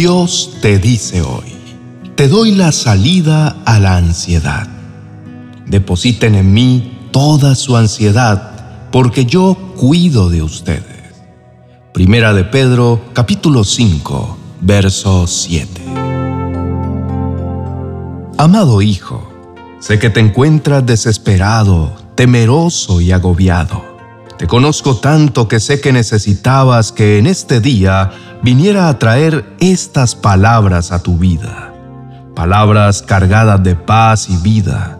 Dios te dice hoy, te doy la salida a la ansiedad. Depositen en mí toda su ansiedad, porque yo cuido de ustedes. Primera de Pedro, capítulo 5, verso 7. Amado Hijo, sé que te encuentras desesperado, temeroso y agobiado. Te conozco tanto que sé que necesitabas que en este día viniera a traer estas palabras a tu vida. Palabras cargadas de paz y vida.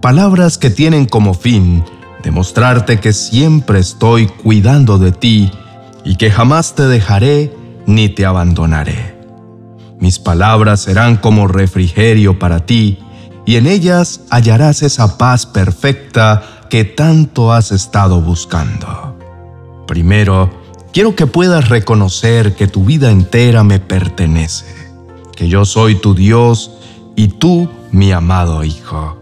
Palabras que tienen como fin demostrarte que siempre estoy cuidando de ti y que jamás te dejaré ni te abandonaré. Mis palabras serán como refrigerio para ti y en ellas hallarás esa paz perfecta que tanto has estado buscando. Primero, quiero que puedas reconocer que tu vida entera me pertenece, que yo soy tu Dios y tú mi amado Hijo.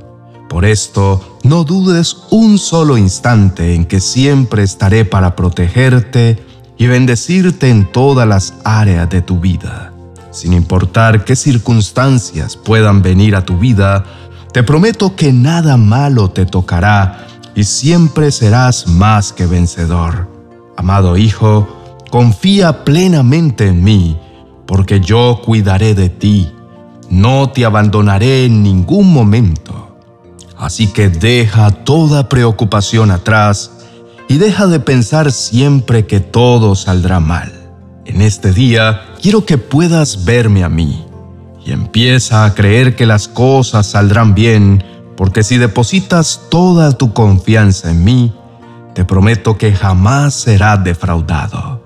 Por esto, no dudes un solo instante en que siempre estaré para protegerte y bendecirte en todas las áreas de tu vida. Sin importar qué circunstancias puedan venir a tu vida, te prometo que nada malo te tocará y siempre serás más que vencedor. Amado Hijo, confía plenamente en mí, porque yo cuidaré de ti. No te abandonaré en ningún momento. Así que deja toda preocupación atrás y deja de pensar siempre que todo saldrá mal. En este día quiero que puedas verme a mí y empieza a creer que las cosas saldrán bien, porque si depositas toda tu confianza en mí, te prometo que jamás serás defraudado.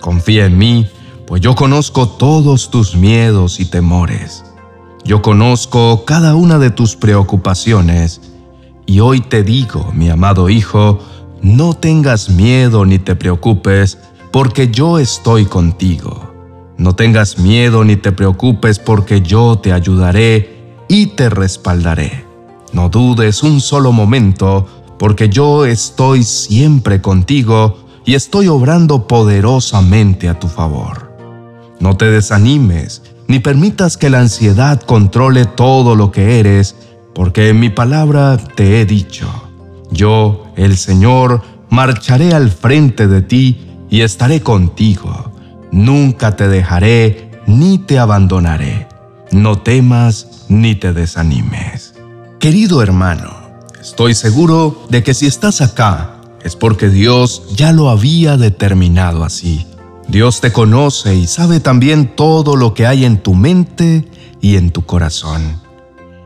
Confía en mí, pues yo conozco todos tus miedos y temores. Yo conozco cada una de tus preocupaciones, y hoy te digo, mi amado Hijo, no tengas miedo ni te preocupes, porque yo estoy contigo. No tengas miedo ni te preocupes porque yo te ayudaré y te respaldaré. No dudes un solo momento porque yo estoy siempre contigo y estoy obrando poderosamente a tu favor. No te desanimes ni permitas que la ansiedad controle todo lo que eres, porque en mi palabra te he dicho, yo, el Señor, marcharé al frente de ti y estaré contigo Nunca te dejaré ni te abandonaré. No temas ni te desanimes. Querido hermano, estoy seguro de que si estás acá es porque Dios ya lo había determinado así. Dios te conoce y sabe también todo lo que hay en tu mente y en tu corazón.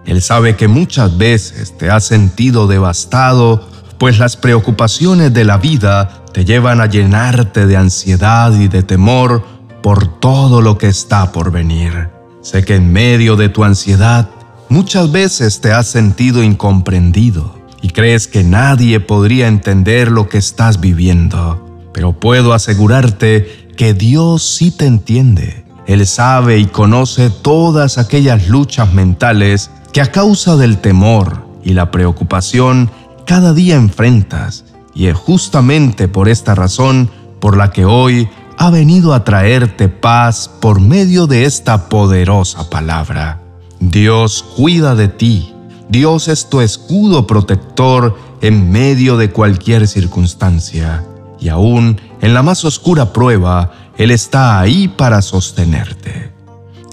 Él sabe que muchas veces te has sentido devastado, pues las preocupaciones de la vida te llevan a llenarte de ansiedad y de temor por todo lo que está por venir. Sé que en medio de tu ansiedad muchas veces te has sentido incomprendido y crees que nadie podría entender lo que estás viviendo. Pero puedo asegurarte que Dios sí te entiende. Él sabe y conoce todas aquellas luchas mentales que a causa del temor y la preocupación cada día enfrentas y es justamente por esta razón por la que hoy ha venido a traerte paz por medio de esta poderosa palabra. Dios cuida de ti. Dios es tu escudo protector en medio de cualquier circunstancia. Y aún en la más oscura prueba, Él está ahí para sostenerte.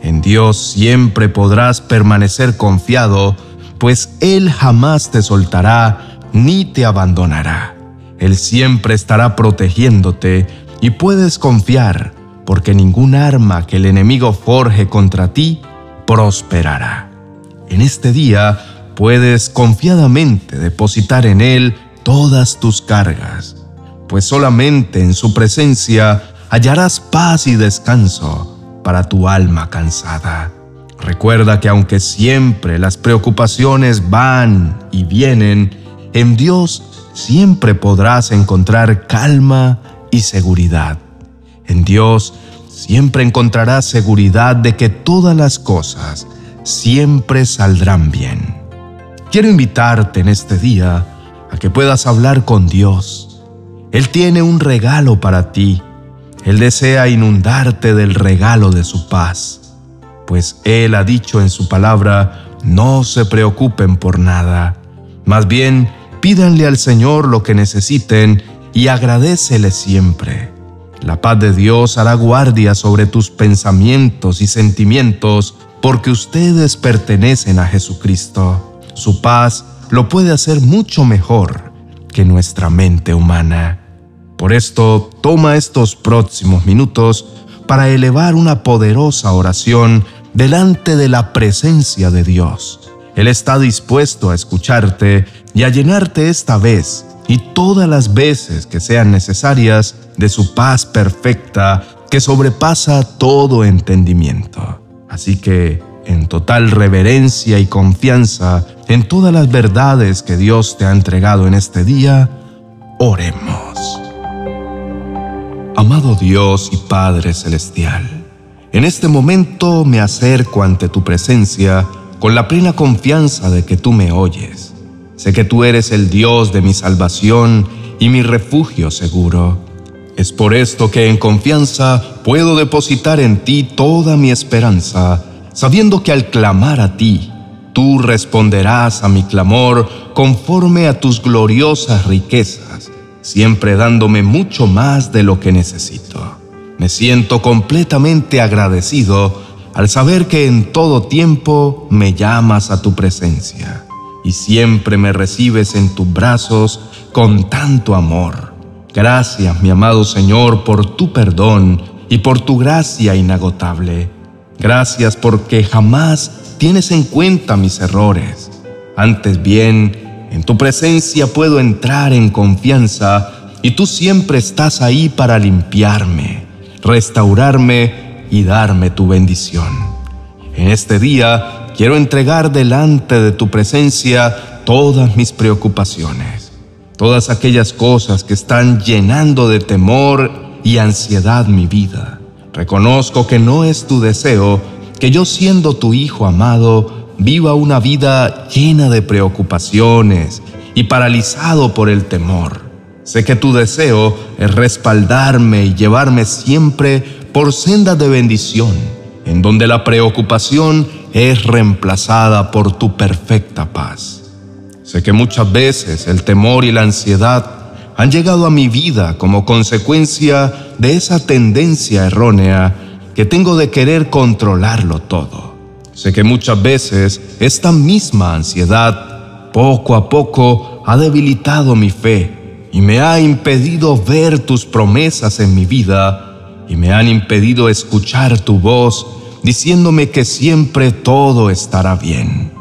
En Dios siempre podrás permanecer confiado, pues Él jamás te soltará ni te abandonará. Él siempre estará protegiéndote y puedes confiar, porque ningún arma que el enemigo forje contra ti prosperará. En este día puedes confiadamente depositar en Él todas tus cargas, pues solamente en su presencia hallarás paz y descanso para tu alma cansada. Recuerda que aunque siempre las preocupaciones van y vienen, en Dios siempre podrás encontrar calma y seguridad. En Dios siempre encontrarás seguridad de que todas las cosas siempre saldrán bien. Quiero invitarte en este día a que puedas hablar con Dios. Él tiene un regalo para ti. Él desea inundarte del regalo de su paz, pues Él ha dicho en su palabra, no se preocupen por nada, más bien pídanle al Señor lo que necesiten y agradecele siempre. La paz de Dios hará guardia sobre tus pensamientos y sentimientos porque ustedes pertenecen a Jesucristo. Su paz lo puede hacer mucho mejor que nuestra mente humana. Por esto, toma estos próximos minutos para elevar una poderosa oración delante de la presencia de Dios. Él está dispuesto a escucharte y a llenarte esta vez y todas las veces que sean necesarias de su paz perfecta que sobrepasa todo entendimiento. Así que, en total reverencia y confianza en todas las verdades que Dios te ha entregado en este día, oremos. Amado Dios y Padre Celestial, en este momento me acerco ante tu presencia con la plena confianza de que tú me oyes. Sé que tú eres el Dios de mi salvación y mi refugio seguro. Es por esto que en confianza puedo depositar en ti toda mi esperanza, sabiendo que al clamar a ti, tú responderás a mi clamor conforme a tus gloriosas riquezas, siempre dándome mucho más de lo que necesito. Me siento completamente agradecido al saber que en todo tiempo me llamas a tu presencia y siempre me recibes en tus brazos con tanto amor. Gracias, mi amado Señor, por tu perdón y por tu gracia inagotable. Gracias porque jamás tienes en cuenta mis errores. Antes bien, en tu presencia puedo entrar en confianza y tú siempre estás ahí para limpiarme restaurarme y darme tu bendición. En este día quiero entregar delante de tu presencia todas mis preocupaciones, todas aquellas cosas que están llenando de temor y ansiedad mi vida. Reconozco que no es tu deseo que yo siendo tu hijo amado viva una vida llena de preocupaciones y paralizado por el temor. Sé que tu deseo es respaldarme y llevarme siempre por senda de bendición, en donde la preocupación es reemplazada por tu perfecta paz. Sé que muchas veces el temor y la ansiedad han llegado a mi vida como consecuencia de esa tendencia errónea que tengo de querer controlarlo todo. Sé que muchas veces esta misma ansiedad poco a poco ha debilitado mi fe y me ha impedido ver tus promesas en mi vida y me han impedido escuchar tu voz diciéndome que siempre todo estará bien.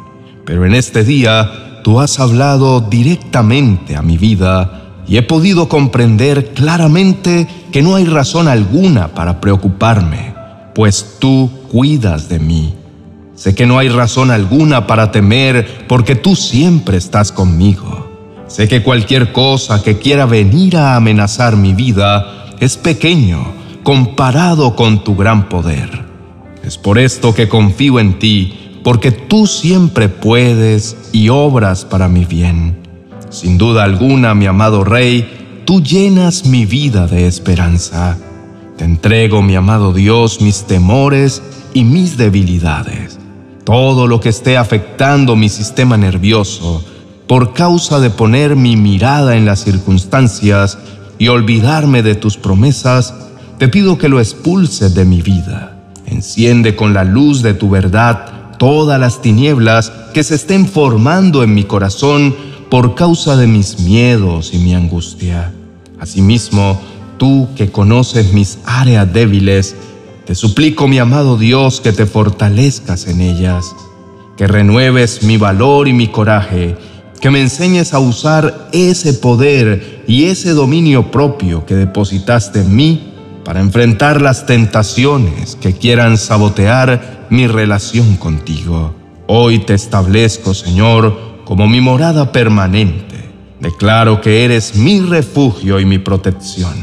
Pero en este día tú has hablado directamente a mi vida y he podido comprender claramente que no hay razón alguna para preocuparme, pues tú cuidas de mí. Sé que no hay razón alguna para temer porque tú siempre estás conmigo. Sé que cualquier cosa que quiera venir a amenazar mi vida es pequeño comparado con tu gran poder. Es por esto que confío en ti, porque tú siempre puedes y obras para mi bien. Sin duda alguna, mi amado Rey, tú llenas mi vida de esperanza. Te entrego, mi amado Dios, mis temores y mis debilidades. Todo lo que esté afectando mi sistema nervioso, por causa de poner mi mirada en las circunstancias y olvidarme de tus promesas, te pido que lo expulses de mi vida. Enciende con la luz de tu verdad todas las tinieblas que se estén formando en mi corazón por causa de mis miedos y mi angustia. Asimismo, tú que conoces mis áreas débiles, te suplico, mi amado Dios, que te fortalezcas en ellas, que renueves mi valor y mi coraje, que me enseñes a usar ese poder y ese dominio propio que depositaste en mí para enfrentar las tentaciones que quieran sabotear mi relación contigo. Hoy te establezco, Señor, como mi morada permanente. Declaro que eres mi refugio y mi protección.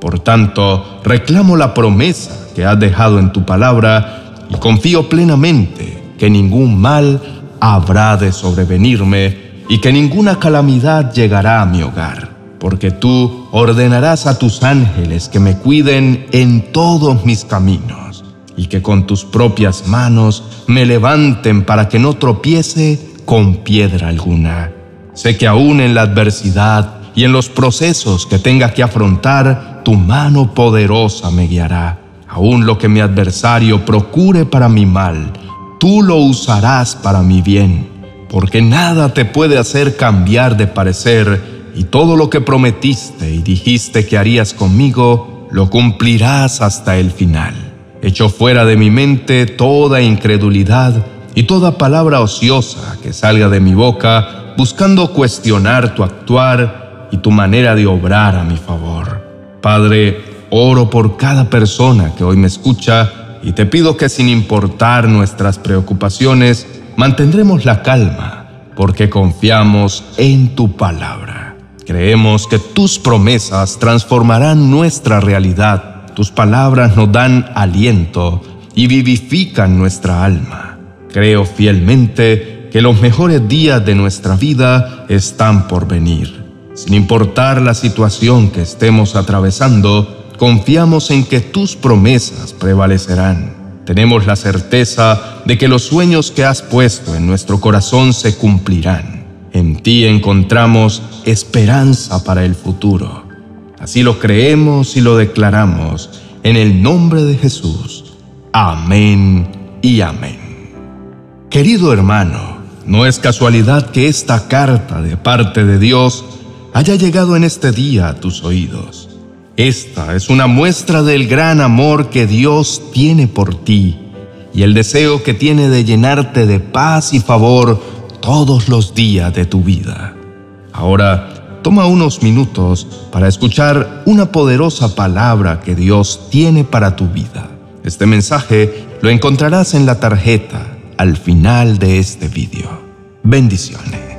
Por tanto, reclamo la promesa que has dejado en tu palabra y confío plenamente que ningún mal habrá de sobrevenirme y que ninguna calamidad llegará a mi hogar, porque tú ordenarás a tus ángeles que me cuiden en todos mis caminos y que con tus propias manos me levanten para que no tropiece con piedra alguna. Sé que aún en la adversidad y en los procesos que tenga que afrontar, tu mano poderosa me guiará. Aún lo que mi adversario procure para mi mal, tú lo usarás para mi bien, porque nada te puede hacer cambiar de parecer y todo lo que prometiste y dijiste que harías conmigo, lo cumplirás hasta el final. Echo fuera de mi mente toda incredulidad y toda palabra ociosa que salga de mi boca buscando cuestionar tu actuar y tu manera de obrar a mi favor. Padre, oro por cada persona que hoy me escucha y te pido que sin importar nuestras preocupaciones, mantendremos la calma porque confiamos en tu palabra. Creemos que tus promesas transformarán nuestra realidad. Tus palabras nos dan aliento y vivifican nuestra alma. Creo fielmente que los mejores días de nuestra vida están por venir. Sin importar la situación que estemos atravesando, confiamos en que tus promesas prevalecerán. Tenemos la certeza de que los sueños que has puesto en nuestro corazón se cumplirán. En ti encontramos esperanza para el futuro. Así lo creemos y lo declaramos en el nombre de Jesús. Amén y amén. Querido hermano, no es casualidad que esta carta de parte de Dios haya llegado en este día a tus oídos. Esta es una muestra del gran amor que Dios tiene por ti y el deseo que tiene de llenarte de paz y favor todos los días de tu vida. Ahora, toma unos minutos para escuchar una poderosa palabra que Dios tiene para tu vida. Este mensaje lo encontrarás en la tarjeta al final de este video. Bendiciones.